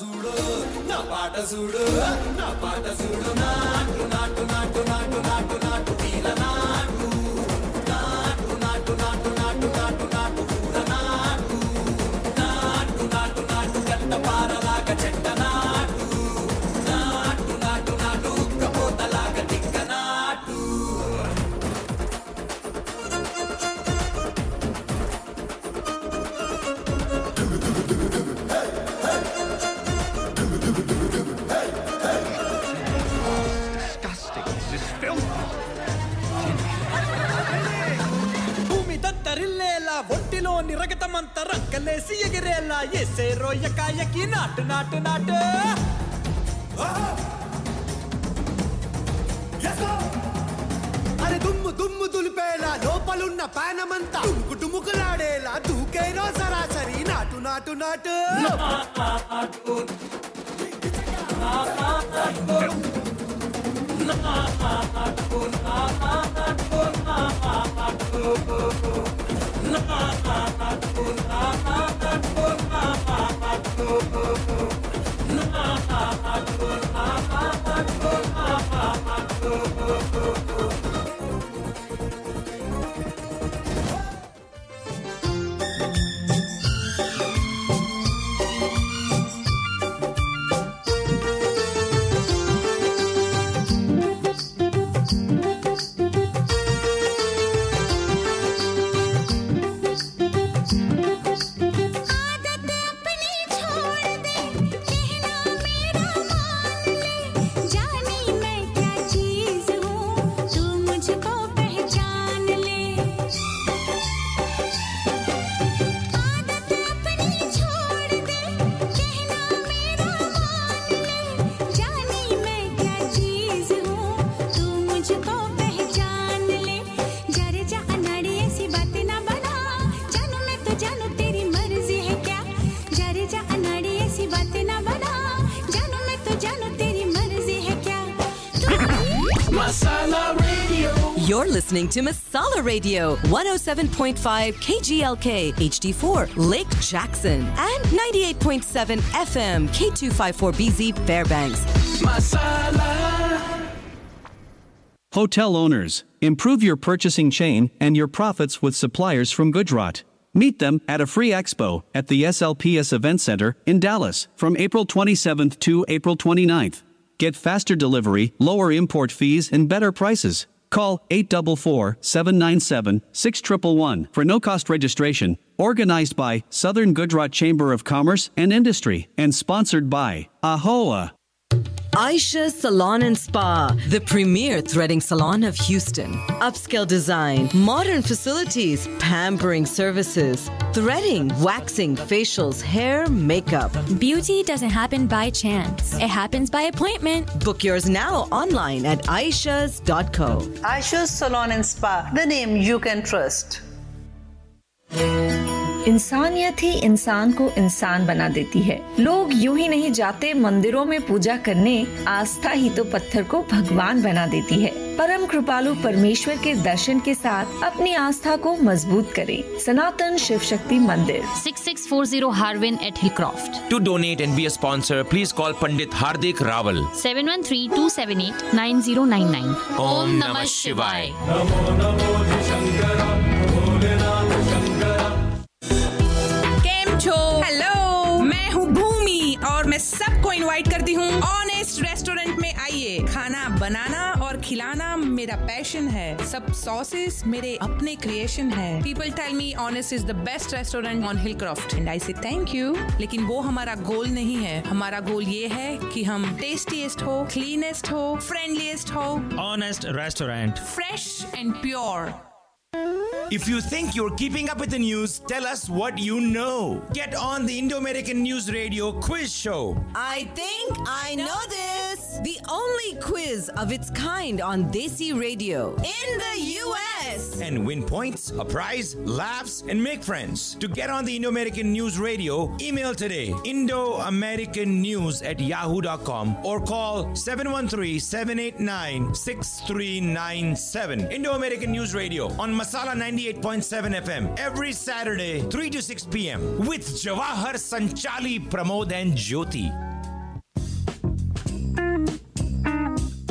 చూడు నా పాట చూడు నా పాట చూడు నాటు నాటు నాటు నాటు నాటు. නෙසි එගරෙල්ලා යෙසේ රොය කයකි නට නට නට అరే దుమ్ము దుమ్ము దులిపేలా లోపలున్న పానమంతా టుముకులాడేలా దూకేనో సరాసరి నాటు నాటు నాటు నా listening to Masala Radio, 107.5 KGLK HD4 Lake Jackson and 98.7 FM K254BZ Fairbanks. Masala. Hotel owners, improve your purchasing chain and your profits with suppliers from Gujarat. Meet them at a free expo at the SLPS Event Center in Dallas from April 27th to April 29th. Get faster delivery, lower import fees, and better prices. Call 844 797 6111 for no cost registration. Organized by Southern Gujarat Chamber of Commerce and Industry and sponsored by AHOA. Aisha Salon and Spa, the premier threading salon of Houston. Upscale design, modern facilities, pampering services, threading, waxing, facials, hair, makeup. Beauty doesn't happen by chance. It happens by appointment. Book yours now online at aishas.co. Aisha's Salon and Spa, the name you can trust. इंसानियत ही इंसान को इंसान बना देती है लोग यूँ ही नहीं जाते मंदिरों में पूजा करने आस्था ही तो पत्थर को भगवान बना देती है परम कृपालु परमेश्वर के दर्शन के साथ अपनी आस्था को मज़बूत करें सनातन Shiv Shakti Mandir 6640 Harvin at Hillcroft. To donate and be a sponsor, please call Pandit Hardik Rawal. 713-278-9099. Om Namah Shivaya. केम बनाना और खिलाना मेरा पैशन है। सब सॉसेस मेरे अपने क्रिएशन है। People tell me Honest is the best restaurant on Hillcroft and I say thank you लेकिन वो हमारा गोल नहीं है। हमारा गोल ये है कि हम टेस्टीएस्ट हो क्लीनेस्ट हो फ्रेंडलीस्ट हो। Honest restaurant fresh and pure If you think you're keeping up with the news, tell us what you know. Get on the Indo American News Radio quiz show. I think I know this. The only quiz of its kind on Desi Radio. in the US. And win points, a prize, laughs, and make friends. To get on the Indo American News Radio, email today Indo American News at yahoo.com or call 713 789 6397. Indo American News Radio on Masala 98.7 FM every Saturday, 3 to 6 p.m. with Jawahar Sanchali, Pramod, and Jyoti.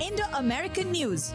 Indo American News.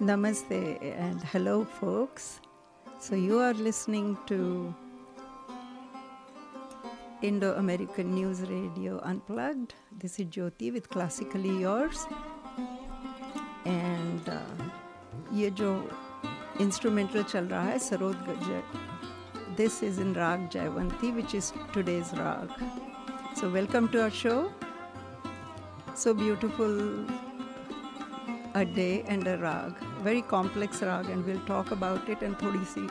Namaste and hello, folks. So, you are listening to Indo American News Radio Unplugged. This is Jyoti with Classically Yours. And uh, ये जो instrumental चल रहा है सरोद गजर this is in राग Jaywanti which is today's राग so welcome to our show so beautiful a day and a rag Very complex raga and will talk about it and थोड़ी सी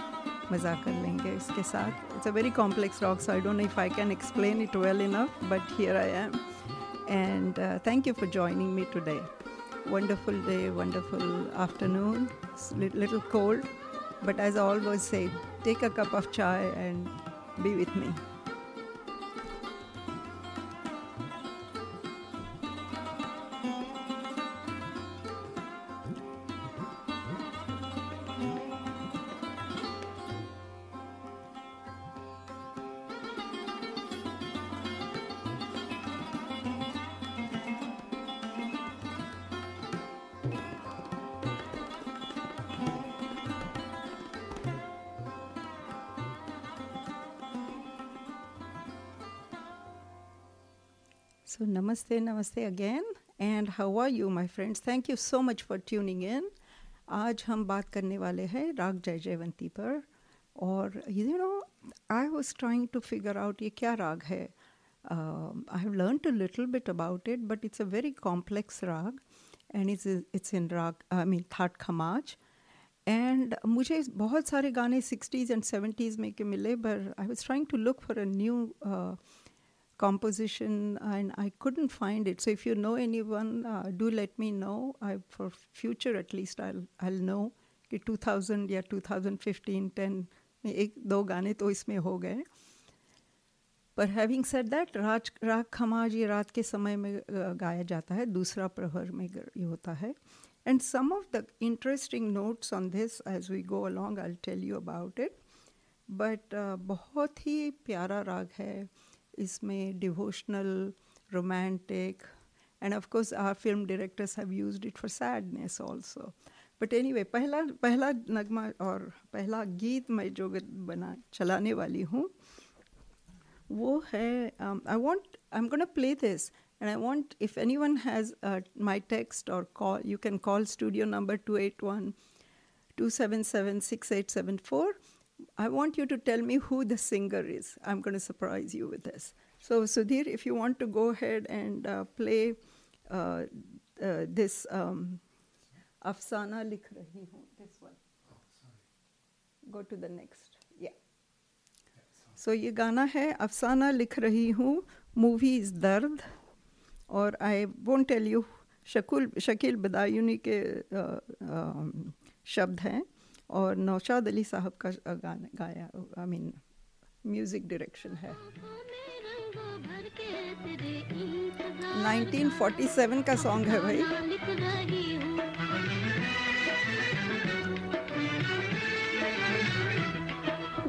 मज़ाक कर लेंगे इसके साथ. It's a very complex raga so I don't know if I can explain it well enough but here I am and thank you for joining me today wonderful day wonderful afternoon little cold but as always say take a cup of chai and be with me. So, namaste, namaste again. And how are you, my friends? Thank you so much for tuning in. आज हम बात करने वाले हैं राग जय जयवंती पर और you know I was trying to figure out ये क्या राग है I have learn to little bit about it but it's a very complex raga and it's it's in raga I mean thaat Khamaj and मुझे बहुत सारे गाने sixties and seventies में के मिले but I was trying to look for a new composition and I couldn't find it. So if you know anyone, uh, do let me know. I, for future at least, I'll I'll know कि 2000 या 2015 10 में एक दो गाने तो इसमें हो गए। पर हैविंग सेड दैट राज राग खमाज ये रात के समय में गाया जाता है। दूसरा प्रहर में ये होता है। And some of the interesting notes on this as we go along I tell you about it but बहुत ही प्यारा राग है। इसमें devotional romantic and of course our film directors have used it for sadness also but anyway पहला पहला नगमा और पहला गीत मैं जो बना चलाने वाली हूँ वो है I want I am gonna play this and I want if anyone has and I want if anyone has uh, my text or call, you can call studio number 281 277 6874. I want you to tell me who the singer is. I'm going to surprise you with this. So, Sudhir, if you want to go ahead and uh, play uh, uh, this um, Afsana Likh Rahi Hoon, this one. Go to the next. Yeah. So, ये गाना है अफसाना लिख रही हूँ movie is Dard और I won't tell you शकुल शकील बदायूनी के शब्द हैं और नौशाद अली साहब का गाना, गाया आई मीन म्यूज़िक डायरेक्शन है। 1947 का सॉन्ग है भाई।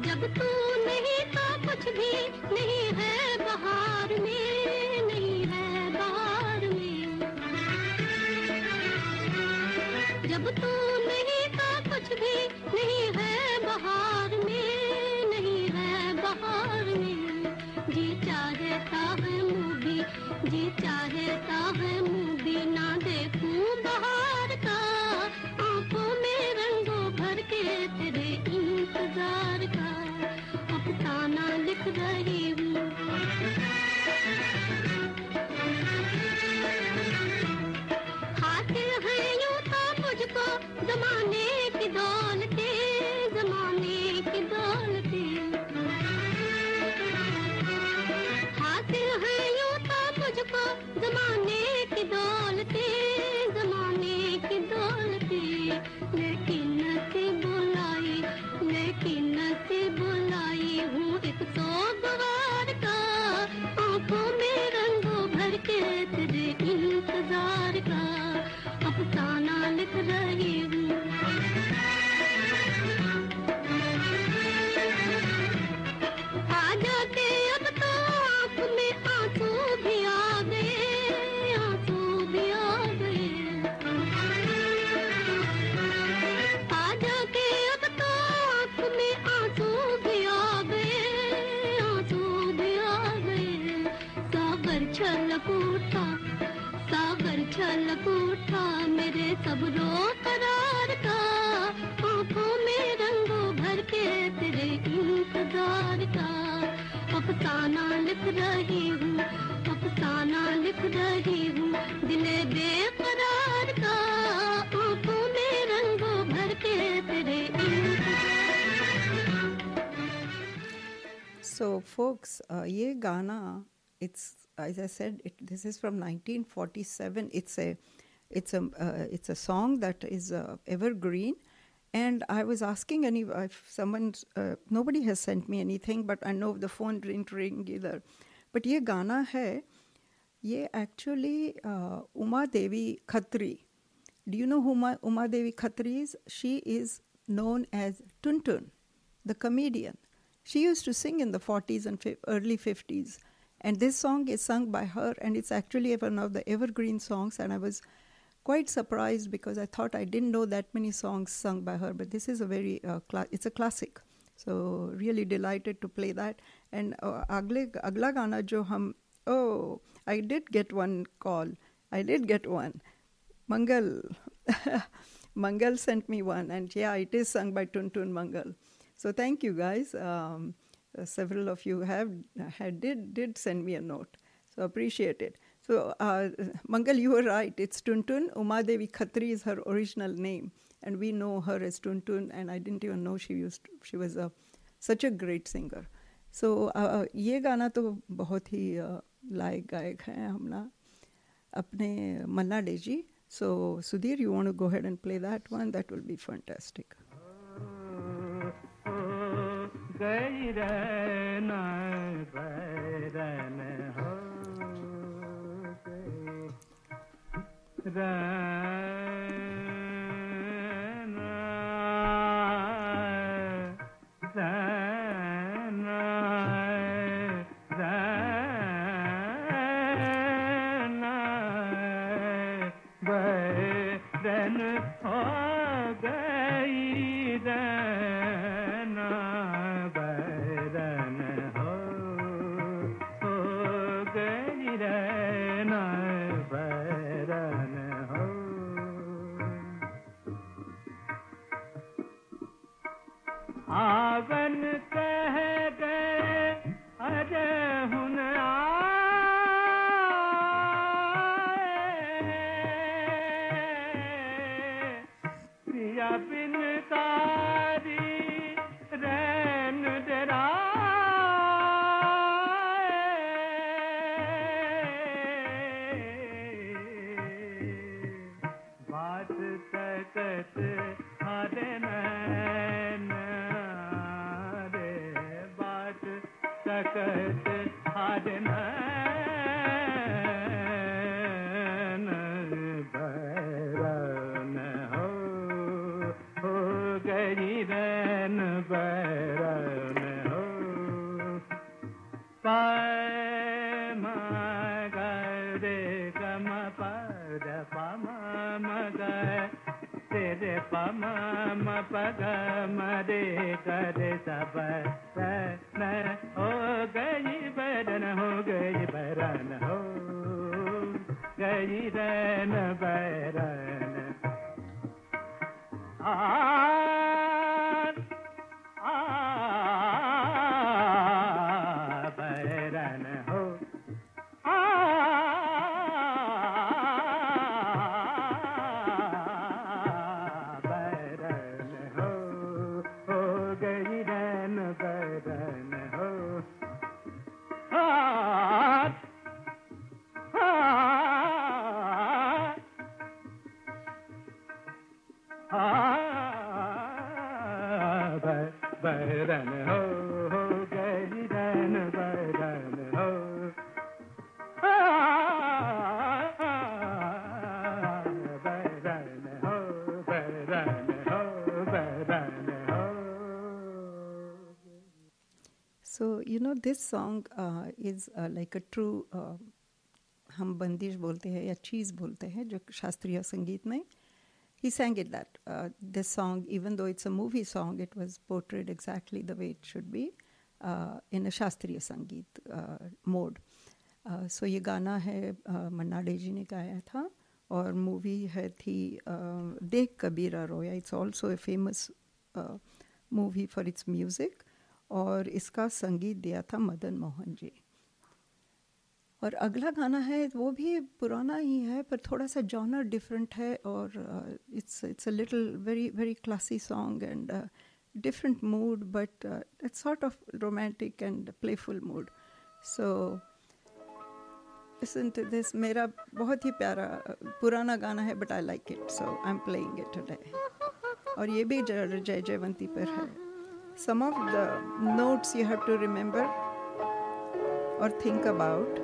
जब तू नहीं तो कुछ भी नहीं है छलक उठा सागर छलक उठा मेरे सब रो करार का। आँखों में रंगों भर के तेरे इंतज़ार का। अफसाना लिख रही हूँ अफसाना लिख रही हूँ दिले बेकरार का। आँखों में रंगों भर के तेरे So, folks, uh, ये गाना it's as I said, it, this is from 1947. It's a it's a uh, it's a song that is uh, evergreen. And I was asking any if someone uh, nobody has sent me anything, but I know the phone didn't ring either. But ये गाना है ये actually uh, Uma Devi Khatri. Do you know who Uma, Uma Devi Khatri is? She is known as Tuntun, the comedian. She used to sing in the 40s and fi- early 50s. And this song is sung by her, and it's actually one of the evergreen songs. And I was quite surprised because I thought I didn't know that many songs sung by her, but this is a very uh, cla- it's a classic. So really delighted to play that. And agle agla gana jo hum oh I did get one call. I did get one. Mangal Mangal sent me one, and yeah, it is sung by Tuntun Mangal. So thank you guys. Um, uh, several of you have had did did send me a note, so appreciate it. So uh, Mangal, you were right. It's Tuntun. Uma Devi Khatri is her original name, and we know her as Tuntun. And I didn't even know she used she was a such a great singer. So uh, ये गाना तो बहुत ही uh, लायक गायक हैं हम ना अपने मन्ना डे जी So Sudhir, you want to go ahead and play that one? That will be fantastic. Thank you. बरन हो हो गई रन बरन हो। बरन हो हम बंदिश बोलते हैं या चीज़ बोलते हैं जो शास्त्रीय संगीत में। He sang it uh, this song even though it's a movie song it was portrayed exactly the way it should be uh, in a शास्त्रीय संगीत uh, mode. Uh, ये गाना है मन्ना डे जी ने गाया था और मूवी है थी Dekh Kabira Roya it's also a famous movie for its music और इसका संगीत दिया था मदन मोहन जी और अगला गाना है वो भी पुराना ही है पर थोड़ा सा जॉनर डिफरेंट है और it's it's a little very very classy song and different mood but it's sort of romantic and playful mood so listen to this मेरा बहुत ही प्यारा uh, पुराना गाना है but I like it so I am playing it today और ये भी जय जय जयवंती पर है some of the notes you have to remember or think about.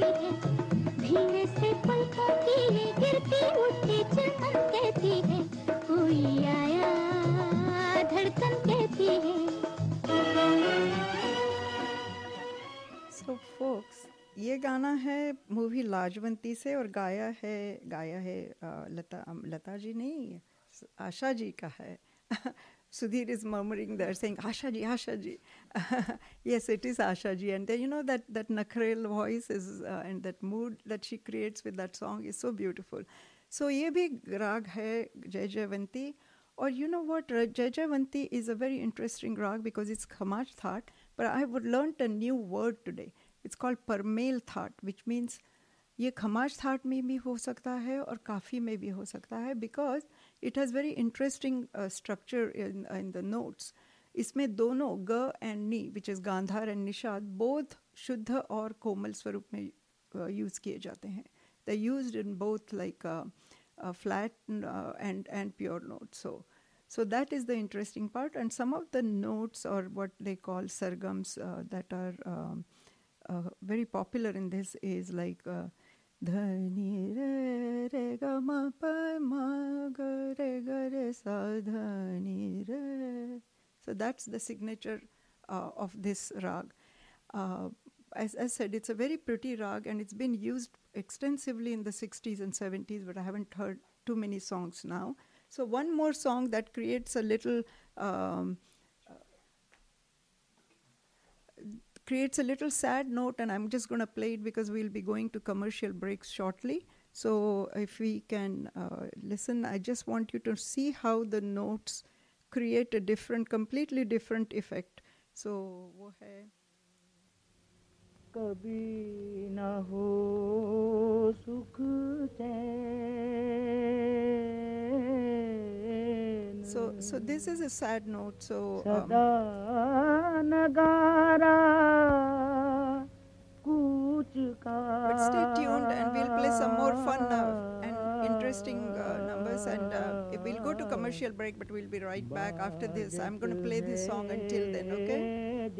है धीरे से पलकों की ये गिरती चमन कहती है कोई आया धड़कन कहती है। So folks, ये गाना है मूवी लाजवंती से और गाया है गाया है लता लता जी नहीं आशा जी का है। Sudhir is murmuring there, saying, Ashaji, Ashaji. yes, it is Ashaji. And then, you know, that, that nakrel voice is, uh, and that mood that she creates with that song is so beautiful. So, ye bhi rag hai Jai Or you know what, Jai is a very interesting rag because it's Khamaj thaat, but I have learned a new word today. It's called Parmel thaat, which means ये Khamaj thaat में भी हो सकता है और काफ़ी में भी हो सकता है because it has very interesting structure in in the notes इसमें दोनों ga and ni which is Gandhara and Nishad both shuddh और कोमल स्वरूप में यूज़ किए जाते हैं the use in both like flat and and pure note so so that is the interesting part and some of the notes or what they call sargams uh, that are um, uh, very popular in this is like uh, धनी रे रे ग म प म ग रे ग रे सा धनी रे so that's the signature uh, of this rag uh, as I said, it's a very pretty rag and it's been used extensively in the 60s and 70s, but I haven't heard too many songs now. So, one more song that creates a little. Um, creates a little sad note, and I'm just going to play it because we'll be going to commercial breaks shortly. So, if we can uh, listen, I just want you to see how the notes create a different, completely different effect. So, वो है कभी न हो सुख चैन so, so this is a sad note. So. Um, but stay tuned and we'll play some more fun uh, and interesting uh, numbers and uh, we'll go to commercial break but we'll be right back after this i'm going to play this song until then okay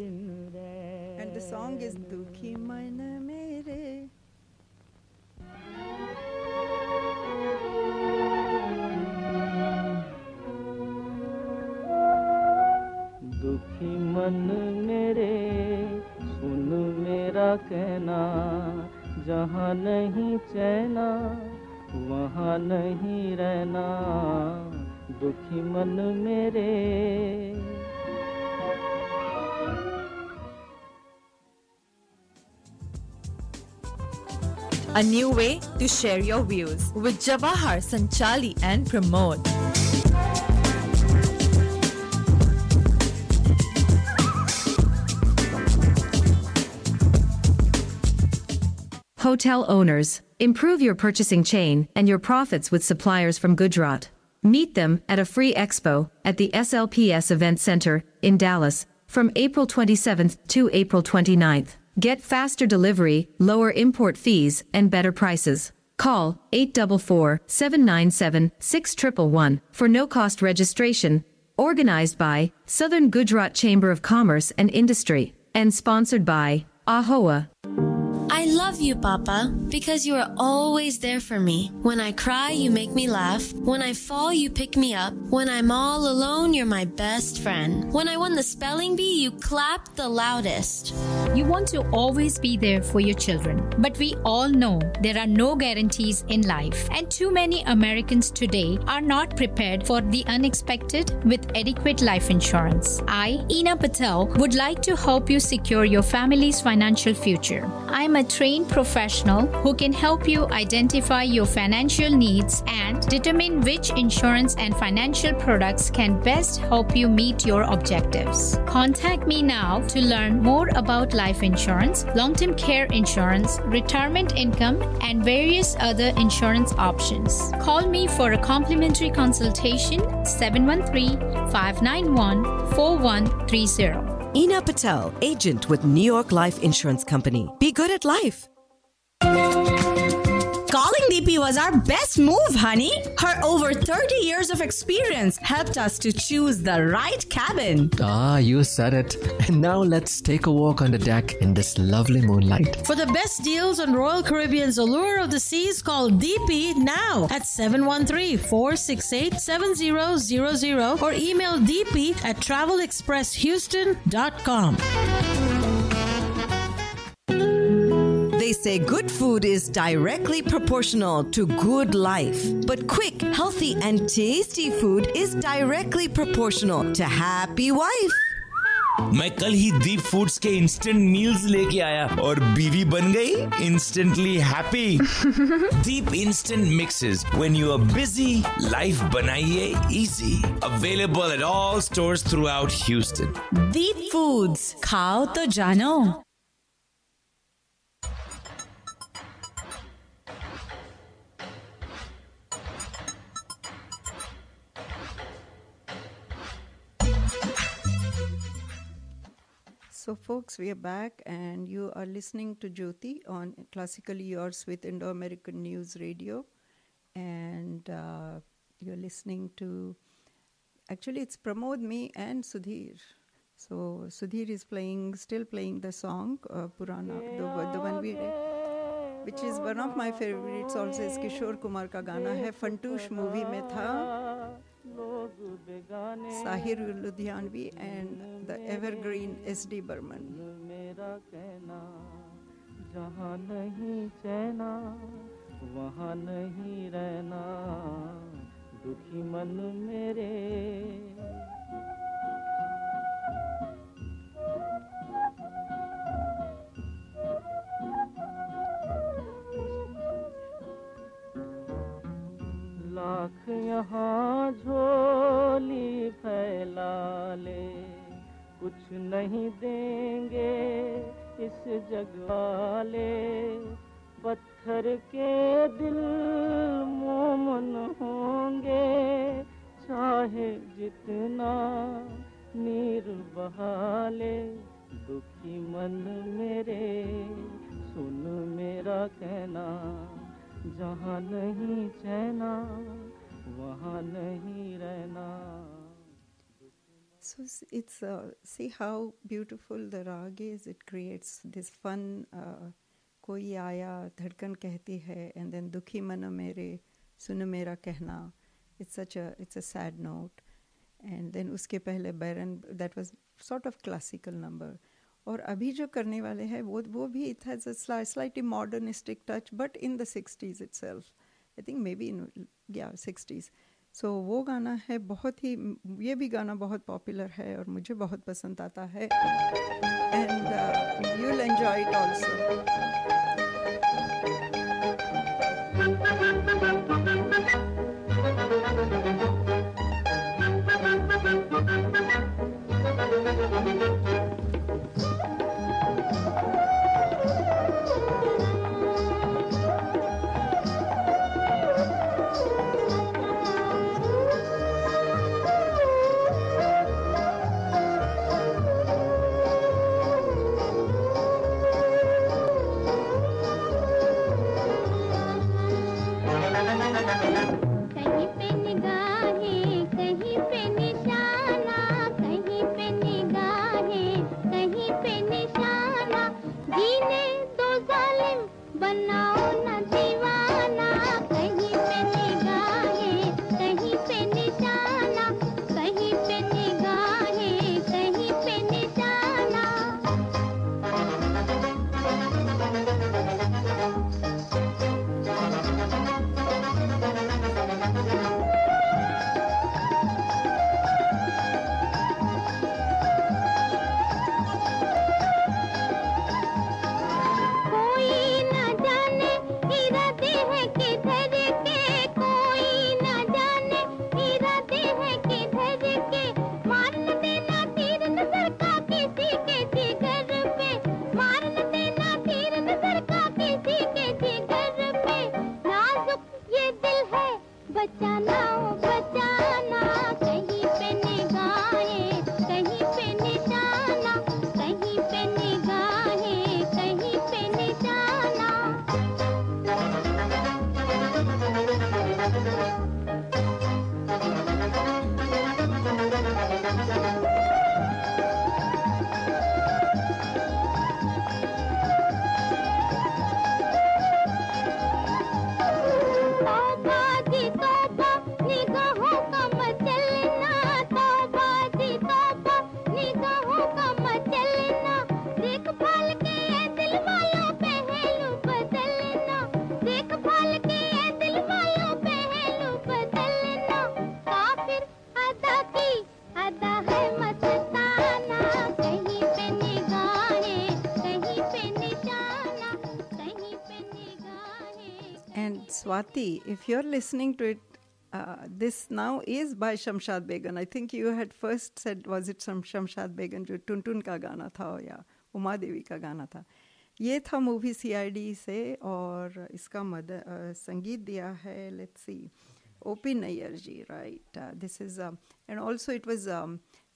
and the song is dukhi maina मन मेरे सुन मेरा कहना जहाँ नहीं चैना वहाँ नहीं रहना दुखी मन मेरे A new way to share your views with Jawahar, Sanchali, and Pramod. Hotel owners, improve your purchasing chain and your profits with suppliers from Gujarat. Meet them at a free expo at the SLPS Event Center in Dallas from April 27th to April 29th. Get faster delivery, lower import fees, and better prices. Call 844-797-6111 for no-cost registration. Organized by Southern Gujarat Chamber of Commerce and Industry and sponsored by AHOA. I love you, Papa, because you are always there for me. When I cry, you make me laugh. When I fall, you pick me up. When I'm all alone, you're my best friend. When I won the spelling bee, you clapped the loudest. You want to always be there for your children, but we all know there are no guarantees in life, and too many Americans today are not prepared for the unexpected with adequate life insurance. I, Ina Patel, would like to help you secure your family's financial future. I'm a trained professional who can help you identify your financial needs and determine which insurance and financial products can best help you meet your objectives. Contact me now to learn more about life insurance, long term care insurance, retirement income, and various other insurance options. Call me for a complimentary consultation 713 591 4130. Ina Patel, agent with New York Life Insurance Company. Be good at life. Calling DP was our best move, honey. Her over 30 years of experience helped us to choose the right cabin. Ah, you said it. And now let's take a walk on the deck in this lovely moonlight. For the best deals on Royal Caribbean's Allure of the Seas, call DP now at 713-468-7000 or email dp at travelexpresshouston.com. They say good food is directly proportional to good life. But quick, healthy, and tasty food is directly proportional to happy wife. मैं कल ही Deep Foods के instant meals लेके आया और बीवी बन गई instantly happy Deep instant mixes when you are busy life बनाइए easy available at all stores throughout Houston Deep Foods खाओ तो जानो So, folks, we are back, and you are listening to Jyoti on Classically Yours with Indo American News Radio. And uh, you're listening to, actually, it's Pramod, me, and Sudhir. So, Sudhir is playing, still playing the song, uh, Purana, the, the one we did, which is one of my favorites also, is Kishore Kumar ka gana hai, Funtoosh movie mein tha. Sahir Ludhianvi and the evergreen S.D. Burman. मेरा कहना जहाँ नहीं चैना वहाँ नहीं रहना दुखी मन मेरे लाख यहाँ झोली फैला ले कुछ नहीं देंगे इस जग वाले पत्थर के दिल मोमन होंगे, चाहे जितना नीर बहाले। दुखी मन मेरे, सुन मेरा कहना। जहाँ नहीं चैना वहाँ नहीं रहना So it's uh, see how beautiful the rag is. It creates this fun. Uh, कोई आया धड़कन कहती है and then दुखी मन मेरे सुन मेरा कहना. Such a it's a sad note. And then उसके पहले बैरन that was sort of classical number. और अभी जो करने वाले हैं, वो वो भी it has a slightly modernistic touch but in the sixties itself I think maybe in या सिक्सटीज़ सो वो गाना है बहुत ही, ये भी गाना बहुत पॉपुलर है और मुझे बहुत पसंद आता है। And you enjoy it also Swati, if you're listening to it, uh, this now is by Shamshad Began. I think you had first said, was it some Shamshad Began जो टुनटुन का गाना था या उमा देवी का गाना था ये था मूवी सीआईडी से और इसका मद अ, संगीत दिया है let's see OP Nayyar ji right this is and also it was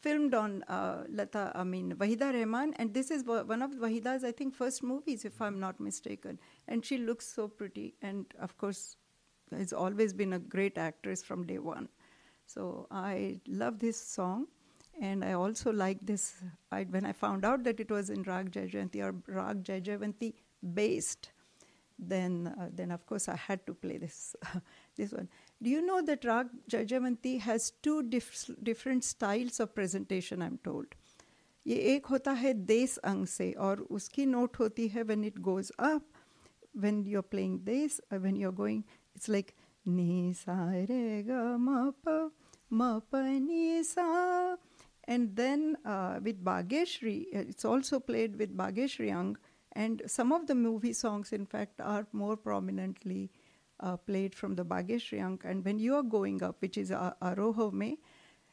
filmed on uh, Lata, I mean, Waheeda Rehman, and this is one of Waheeda's, I think, first movies, if I'm not mistaken. And she looks so pretty, and of course, has always been a great actress from day one. So I love this song, and I also like this. I, when I found out that it was in Rag Jaijaivanti or Rag Jaijaivanti based, then uh, then of course I had to play this this one. Do you know that Rag Jajavanti has two dif- different styles of presentation? I'm told. ये एक होता है देश अंग से और उसकी note होती है when it goes up when you're playing this uh, when you're going it's like ni sa re ga ma pa ma pa ni sa and then uh, with Bageshri uh, it's also played with Bageshri Ang and some of the movie songs in fact are more prominently uh, played from the Bageshri Ang and when you are going up which is Aroho Me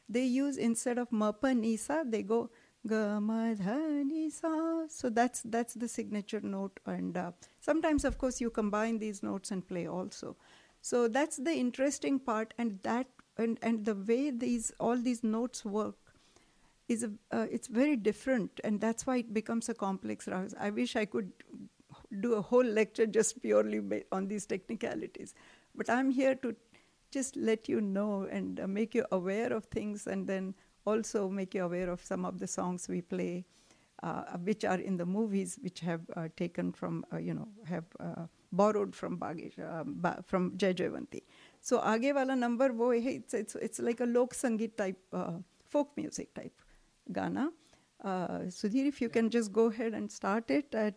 they use instead of Mapa Nisa they go Gamadhanisa. So that's that's the signature note, and uh, sometimes, of course, you combine these notes and play also. So that's the interesting part, and that and and the way these all these notes work is a, uh, it's very different, and that's why it becomes a complex ragas. I wish I could do a whole lecture just purely on these technicalities. But I'm here to just let you know and uh, make you aware of things and then also make you aware of some of the songs we play, uh, uh which are in the movies, which have uh, taken from, uh, you know, have uh, borrowed from Bagish, um, ba- from Jaijaivanti. So Aage Wala Number wo it's, it's, it's like a lok sangeet type, folk music type Ghana. Sudhir, if you yeah. can just go ahead and start it at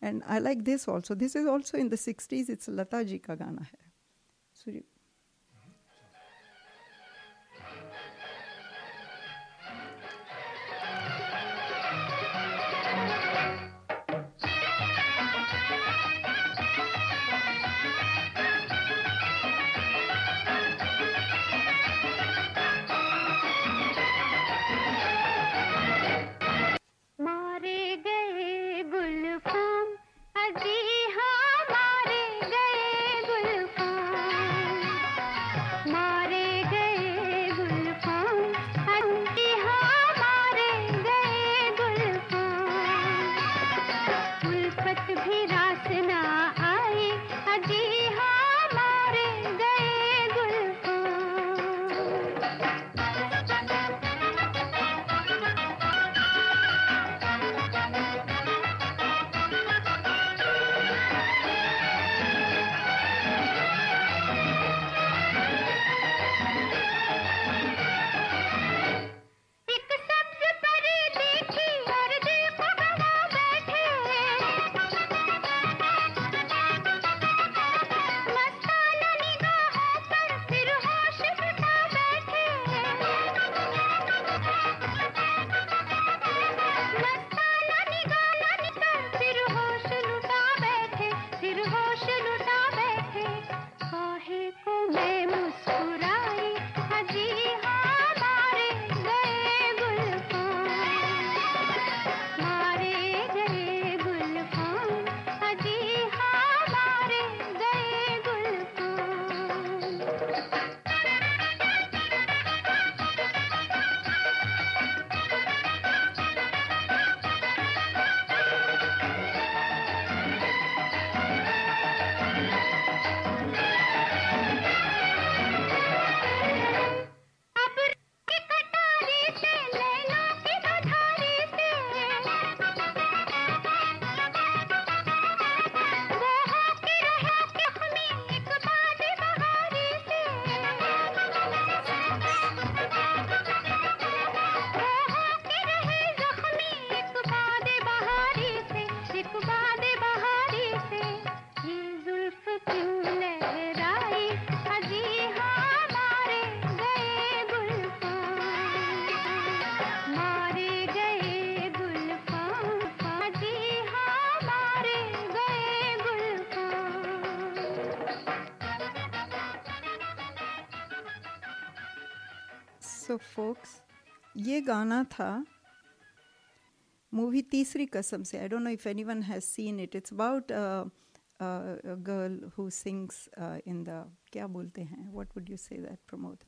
and I like this also. This is also in the 60s. It's Lata Ji ka gana hai. So you, folks ये गाना था movie Teesri Kasam से। I don't know if anyone has seen it it's about girl who sings in the क्या बोलते हैं? What would you say that Pramod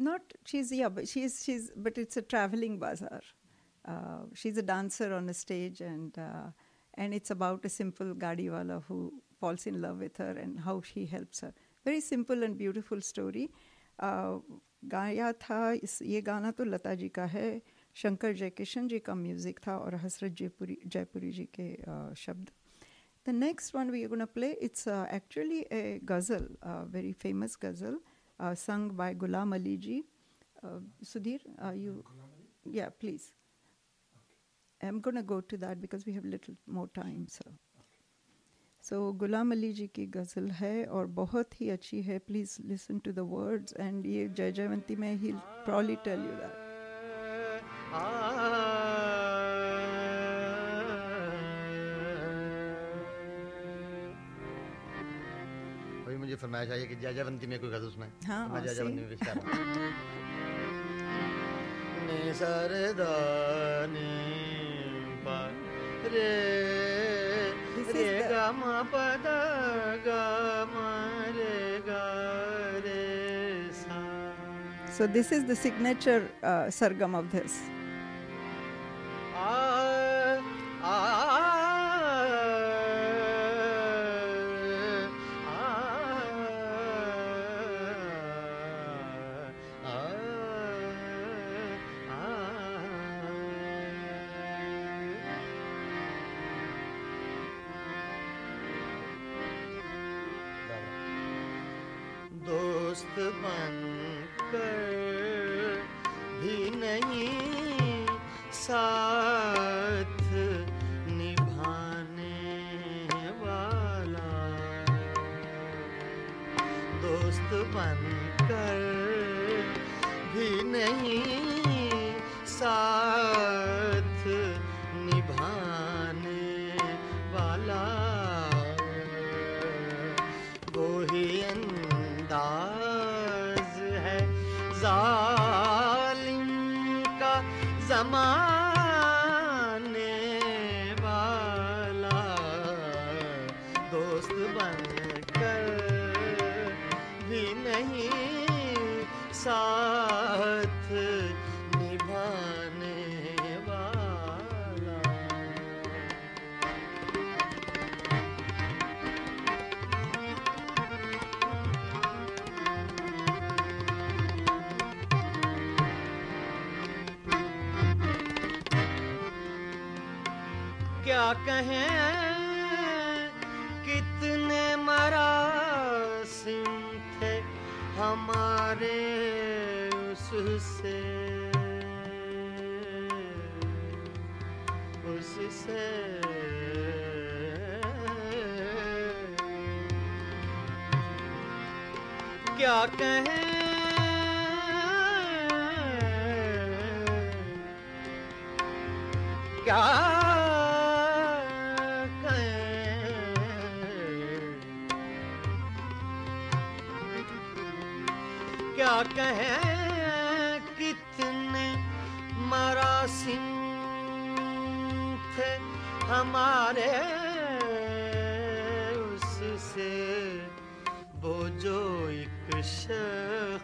not she is या she is she is but it's a travelling bazaar she is a dancer on a stage and and it's about a simple gaadi wala who falls in love with her and how she helps her very simple and beautiful story गाया था। इस ये गाना तो लता जी का है शंकर जयकिशन जी का music था और हसरत जयपुरी जयपुरी जी के शब्द। The next one we gonna play it's actually a ghazal very famous ghazal sung by Ghulam Ali ji. Sudhir you या please I am going go to that because we have little more time sir So Ghulam Ali ji की गज़ल है और बहुत ही अच्छी है please listen to the words and ये जय जयवंती में ही प्रॉली टेल यू दैट अभी मुझे फरमाइश आई है कि जय जयवंती में कोई गज़ल सुनाए? हाँ, तो मैं जय जयवंती में पेश कर रहा हूँ रे रे is the- गा मा पद गा मा रे गा रे सा So this is the signature uh, sargam of this. बन कर भी वाला। दोस्त बनकर भी नहीं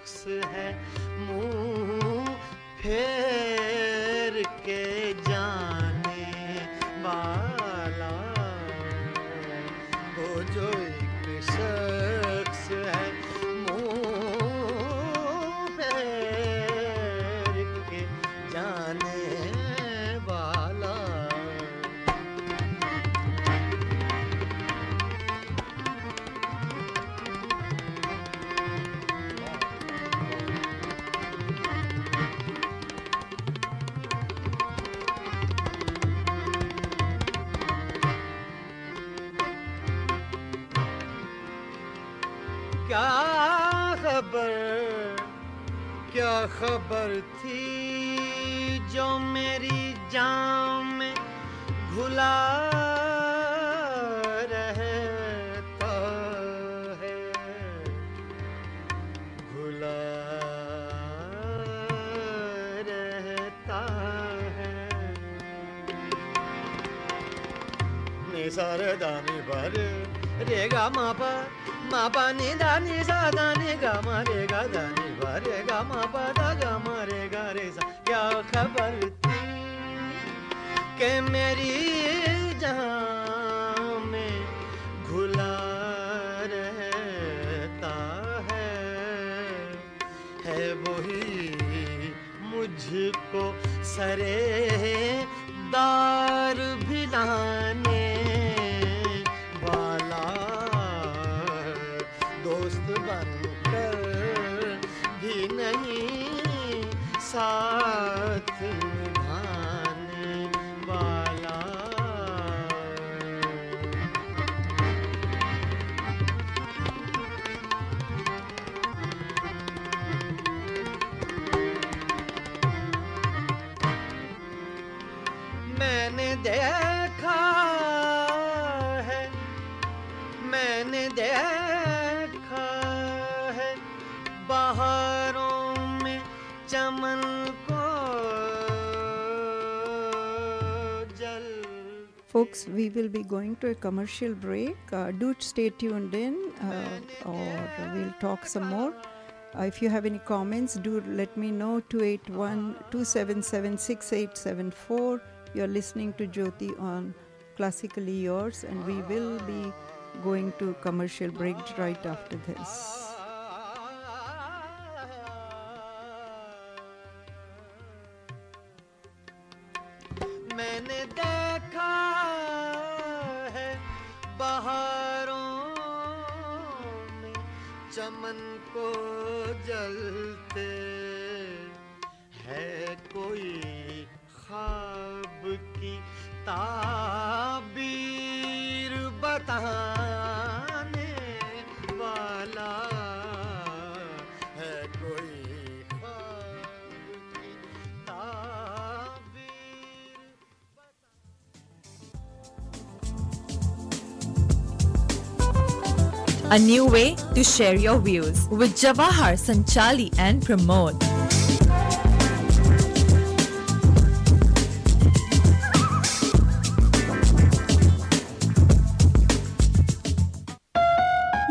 शख्स है मुँह फेर देखा है मैंने देखा है बहारों में चमन को जल Folks, we will be going to a commercial break. Uh, do stay tuned in, uh, or we'll talk some more. Uh, if you have any comments, do let me know. 281 277 6874. You're listening to Jyoti on Classically Yours, and we will be going to commercial break right after this. A new way to share your views with Jawahar, Sanchali, and Pramod.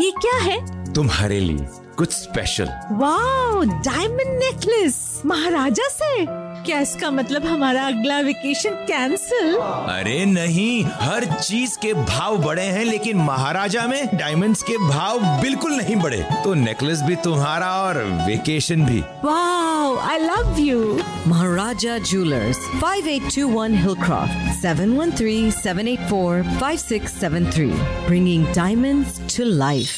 ये क्या है तुम्हारे लिए कुछ special wow diamond necklace Maharaja से क्या इसका मतलब हमारा अगला वेकेशन कैंसिल अरे नहीं हर चीज़ के भाव बढ़े हैं लेकिन महाराजा में डायमंड्स के भाव बिल्कुल नहीं बढ़े तो नेकलेस भी तुम्हारा और वेकेशन भी Wow, I love you. Maharaja Jewelers, 5821 Hillcroft, 713 784 5673. Bringing diamonds to life.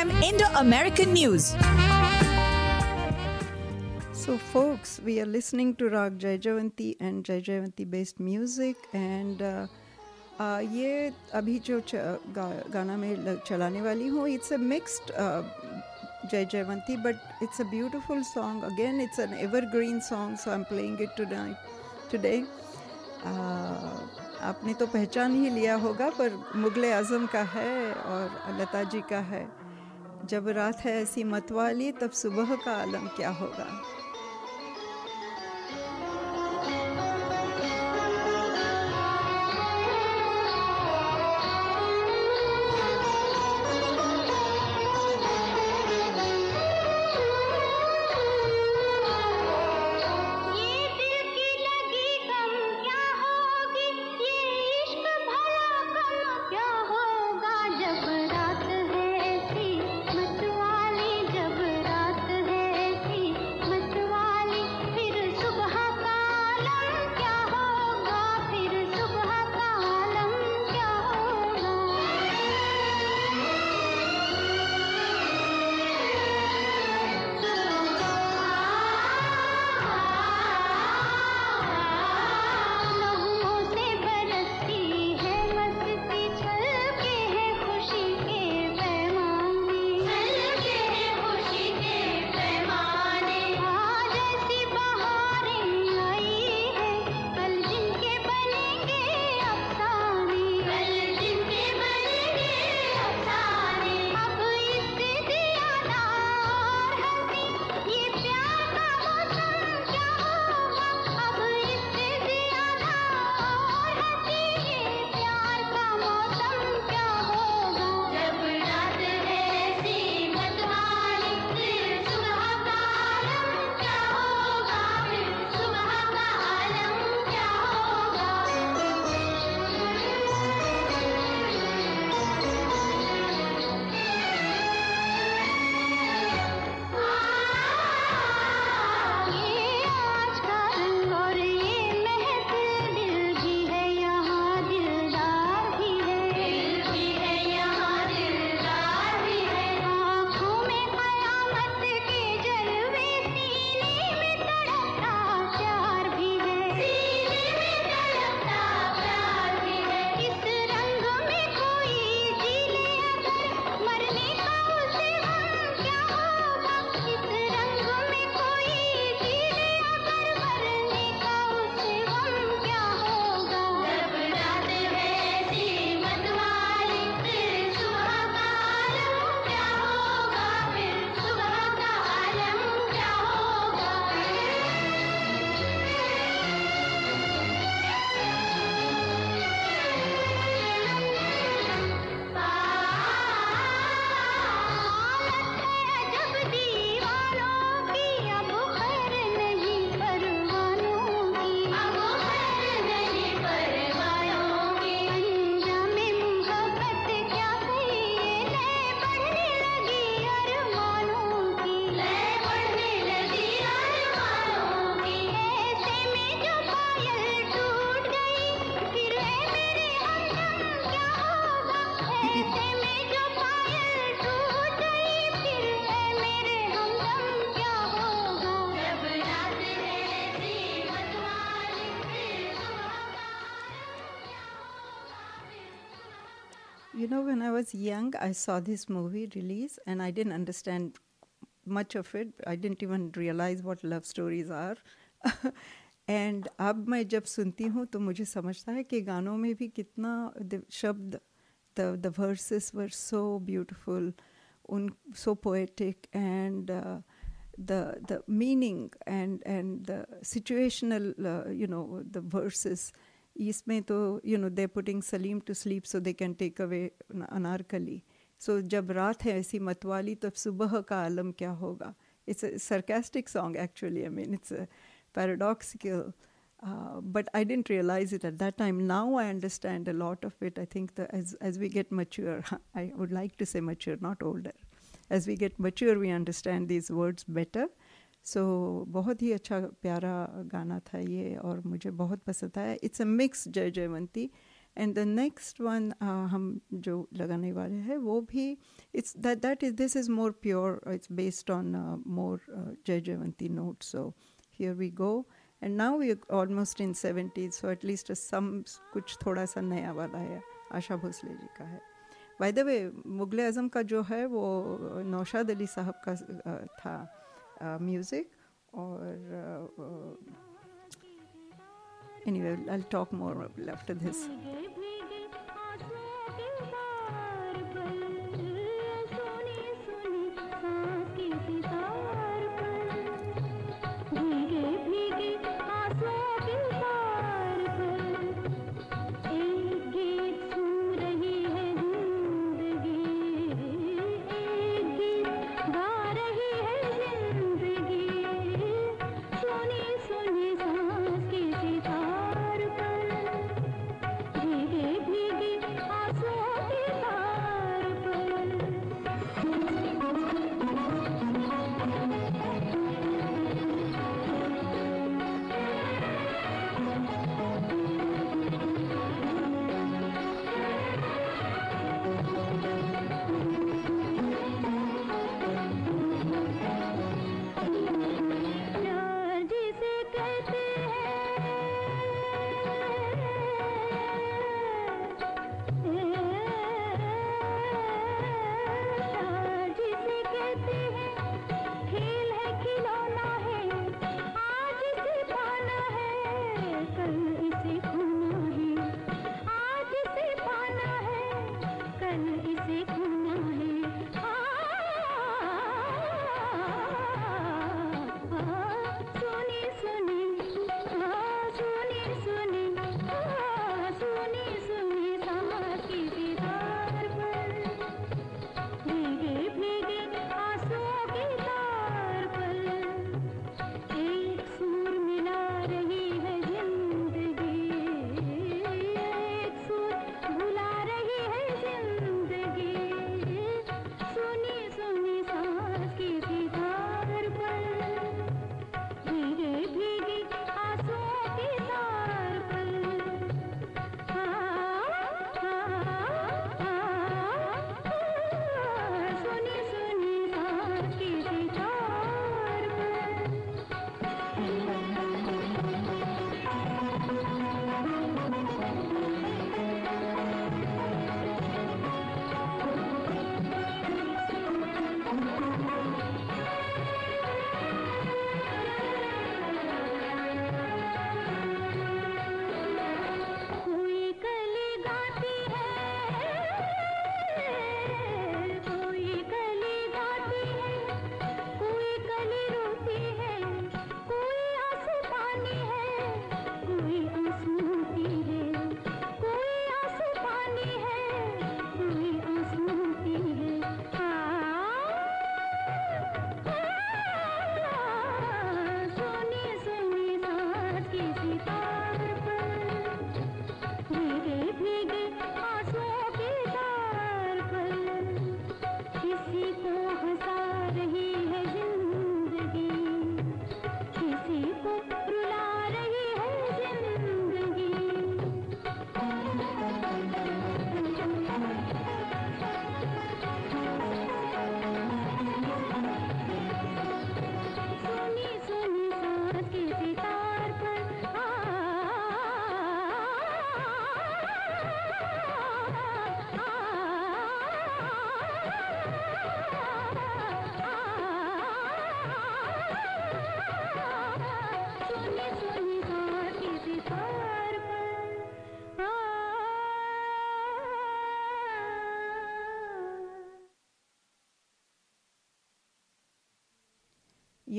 Indo American News. So, folks, we are listening to Rag Jai Javanti and Jai Javanti based music, and uh, uh, ये अभी जो गा, गाना में चलाने वाली हूँ it's a mixed Jai Jaiwanti but it's a beautiful song again it's an evergreen song so I am playing it tonight today आपने तो पहचान ही लिया होगा पर मुगल आज़म का है और लता जी का है। जब रात है ऐसी मतवाली तब सुबह का आलम क्या होगा? was young, I saw this movie release and I didn't understand much of it. I didn't even realize what love stories are. And अब मैं जब सुनती हूँ तो मुझे समझता है कि गानों में भी कितना द- शब्द the the versus were so beautiful उन सो poetic and the the meaning and and the situational uh, you know the verses इसमें तो you know they're putting Salim to sleep so they can take away Anarkali so जब रात है ऐसी मतवाली तब सुबह का आलम क्या होगा it's a sarcastic song actually I mean it's a paradoxical uh, but I didn't realize it at that time. Now I understand a lot of it. I think that as as we get mature, I would like to say mature, not older. As we get mature, we understand these words better. So so, बहुत ही अच्छा प्यारा गाना था ये और मुझे बहुत पसंद आया। It's a mix Jai Jaiwanti. And the next one हम जो लगाने वाले हैं वो भी it's that that is this is more pure it's based on more Jai Jaiwanti note so here we go and now we almost in seventies so at least some कुछ थोड़ा सा नया वाला है आशा भोसले जी का है। By the way Mughal Azam का जो है वो नौशाद अली साहब का uh, था। Uh, music or uh, uh, anyway, I'll talk more after this.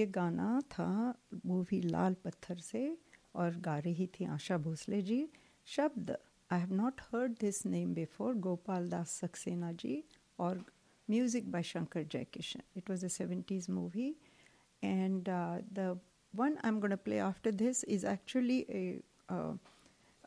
ये गाना था मूवी लाल पत्थर से और गा रही थी आशा भोसले जी शब्द I have not heard this name before Gopal Das Saxena ji और music by Shankar Jaikishan it was a seventies movie and uh, the one I'm going to play after this is actually a, uh,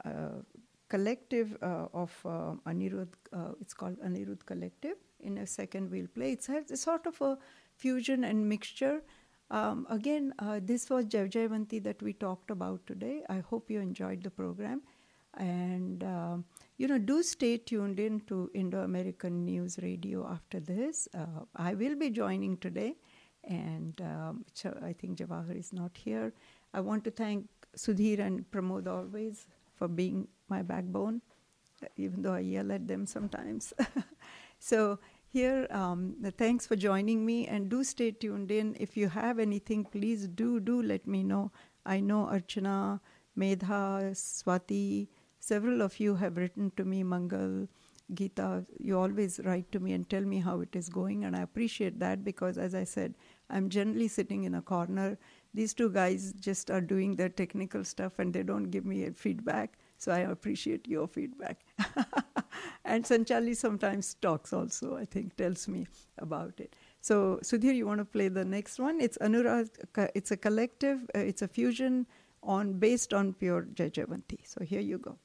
uh, collective uh, of uh, Anirudh. Uh, it's called Anirudh Collective. In a second, we'll play. It's a, it's sort of a fusion and mixture. um, again, uh, this was Jai Jaivanti that we talked about today. I hope you enjoyed the program. And, um, you know, do stay tuned in to Indo American News Radio after this. Uh, I will be joining today and um, I think Jawahar is not here. I want to thank Sudhir and Pramod always for being my backbone, even though I yell at them sometimes. so here, um, thanks for joining me, and do stay tuned in. If you have anything, please do do let me know. I know Archana, Medha, Swati, several of you have written to me, Mangal. Geeta, you always write to me and tell me how it is going, and I appreciate that because, as I said, I'm generally sitting in a corner. These two guys just are doing their technical stuff and they don't give me feedback, so I appreciate your feedback. and Sanchali sometimes talks also, I think, tells me about it. So, Sudhir, you want to play the next one? It's Anurag, it's a collective, uh, it's a fusion on based on pure Jaijaivanti. So, here you go.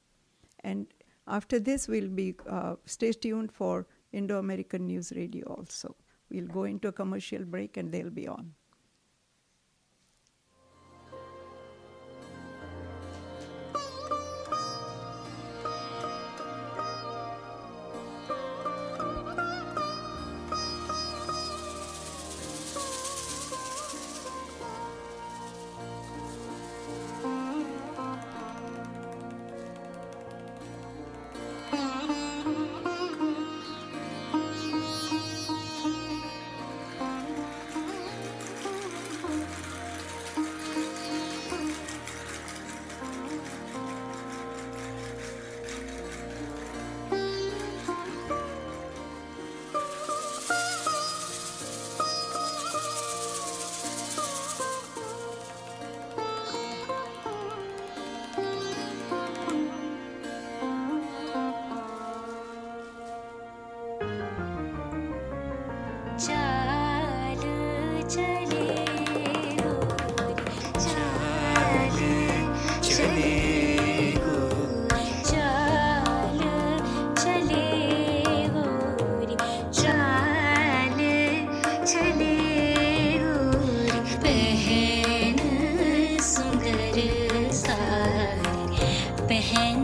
And after this, we'll be uh, stay tuned for Indo American News Radio also. We'll go into a commercial break and they'll be on. hand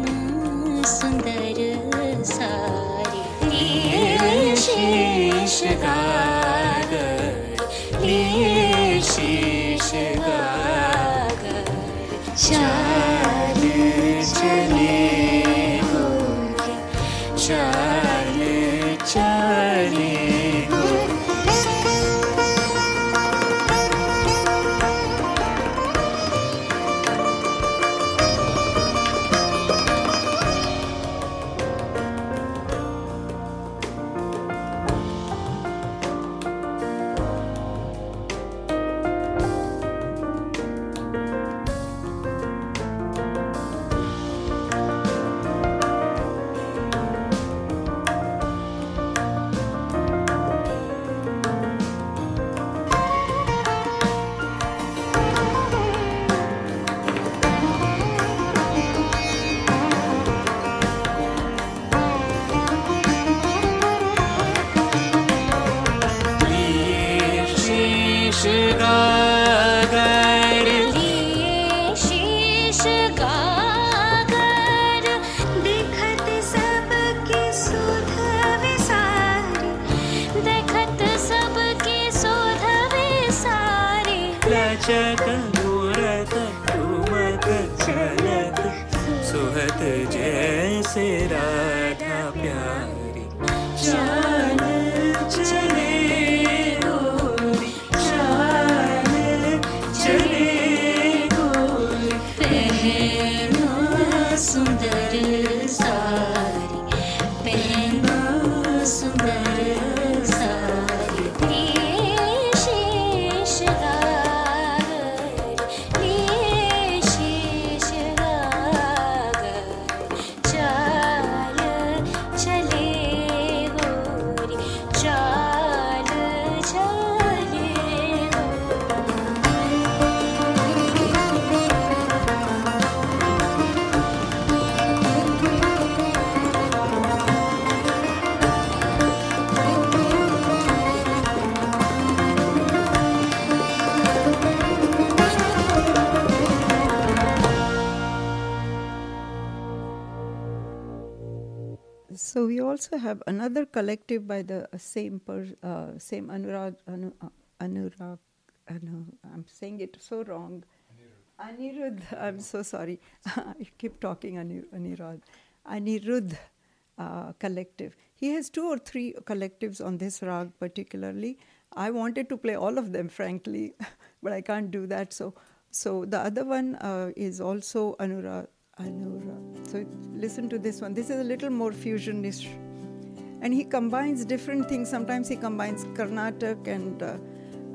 also have another collective by the uh, same per, uh, same Anurag Anu, uh, Anurag. Anu, I'm saying it so wrong. Anirudh. I'm so sorry. I keep talking Ani- Anirudh. Anirudh uh, collective. He has two or three collectives on this rag particularly. I wanted to play all of them, frankly, but I can't do that. So, so the other one uh, is also Anurag. Anurag. So listen to this one. This is a little more fusionish, and he combines different things. Sometimes he combines Carnatic and. Uh,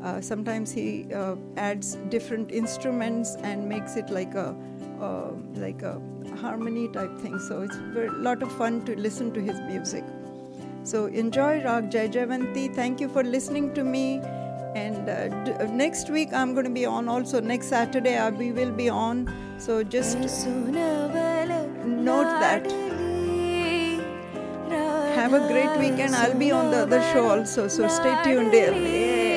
uh, sometimes he uh, adds different instruments and makes it like a uh, like a harmony type thing. So it's a lot of fun to listen to his music. So enjoy Rag Jai Jaivanti. Thank you for listening to me. And uh, d- uh, next week I'm going to be on also. Next Saturday uh, we will be on. So just note that. Have a great weekend. I'll be on the other show also. So stay tuned there.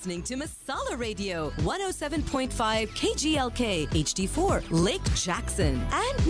Listening to Masala Radio, 107.5 KGLK HD4, Lake Jackson, and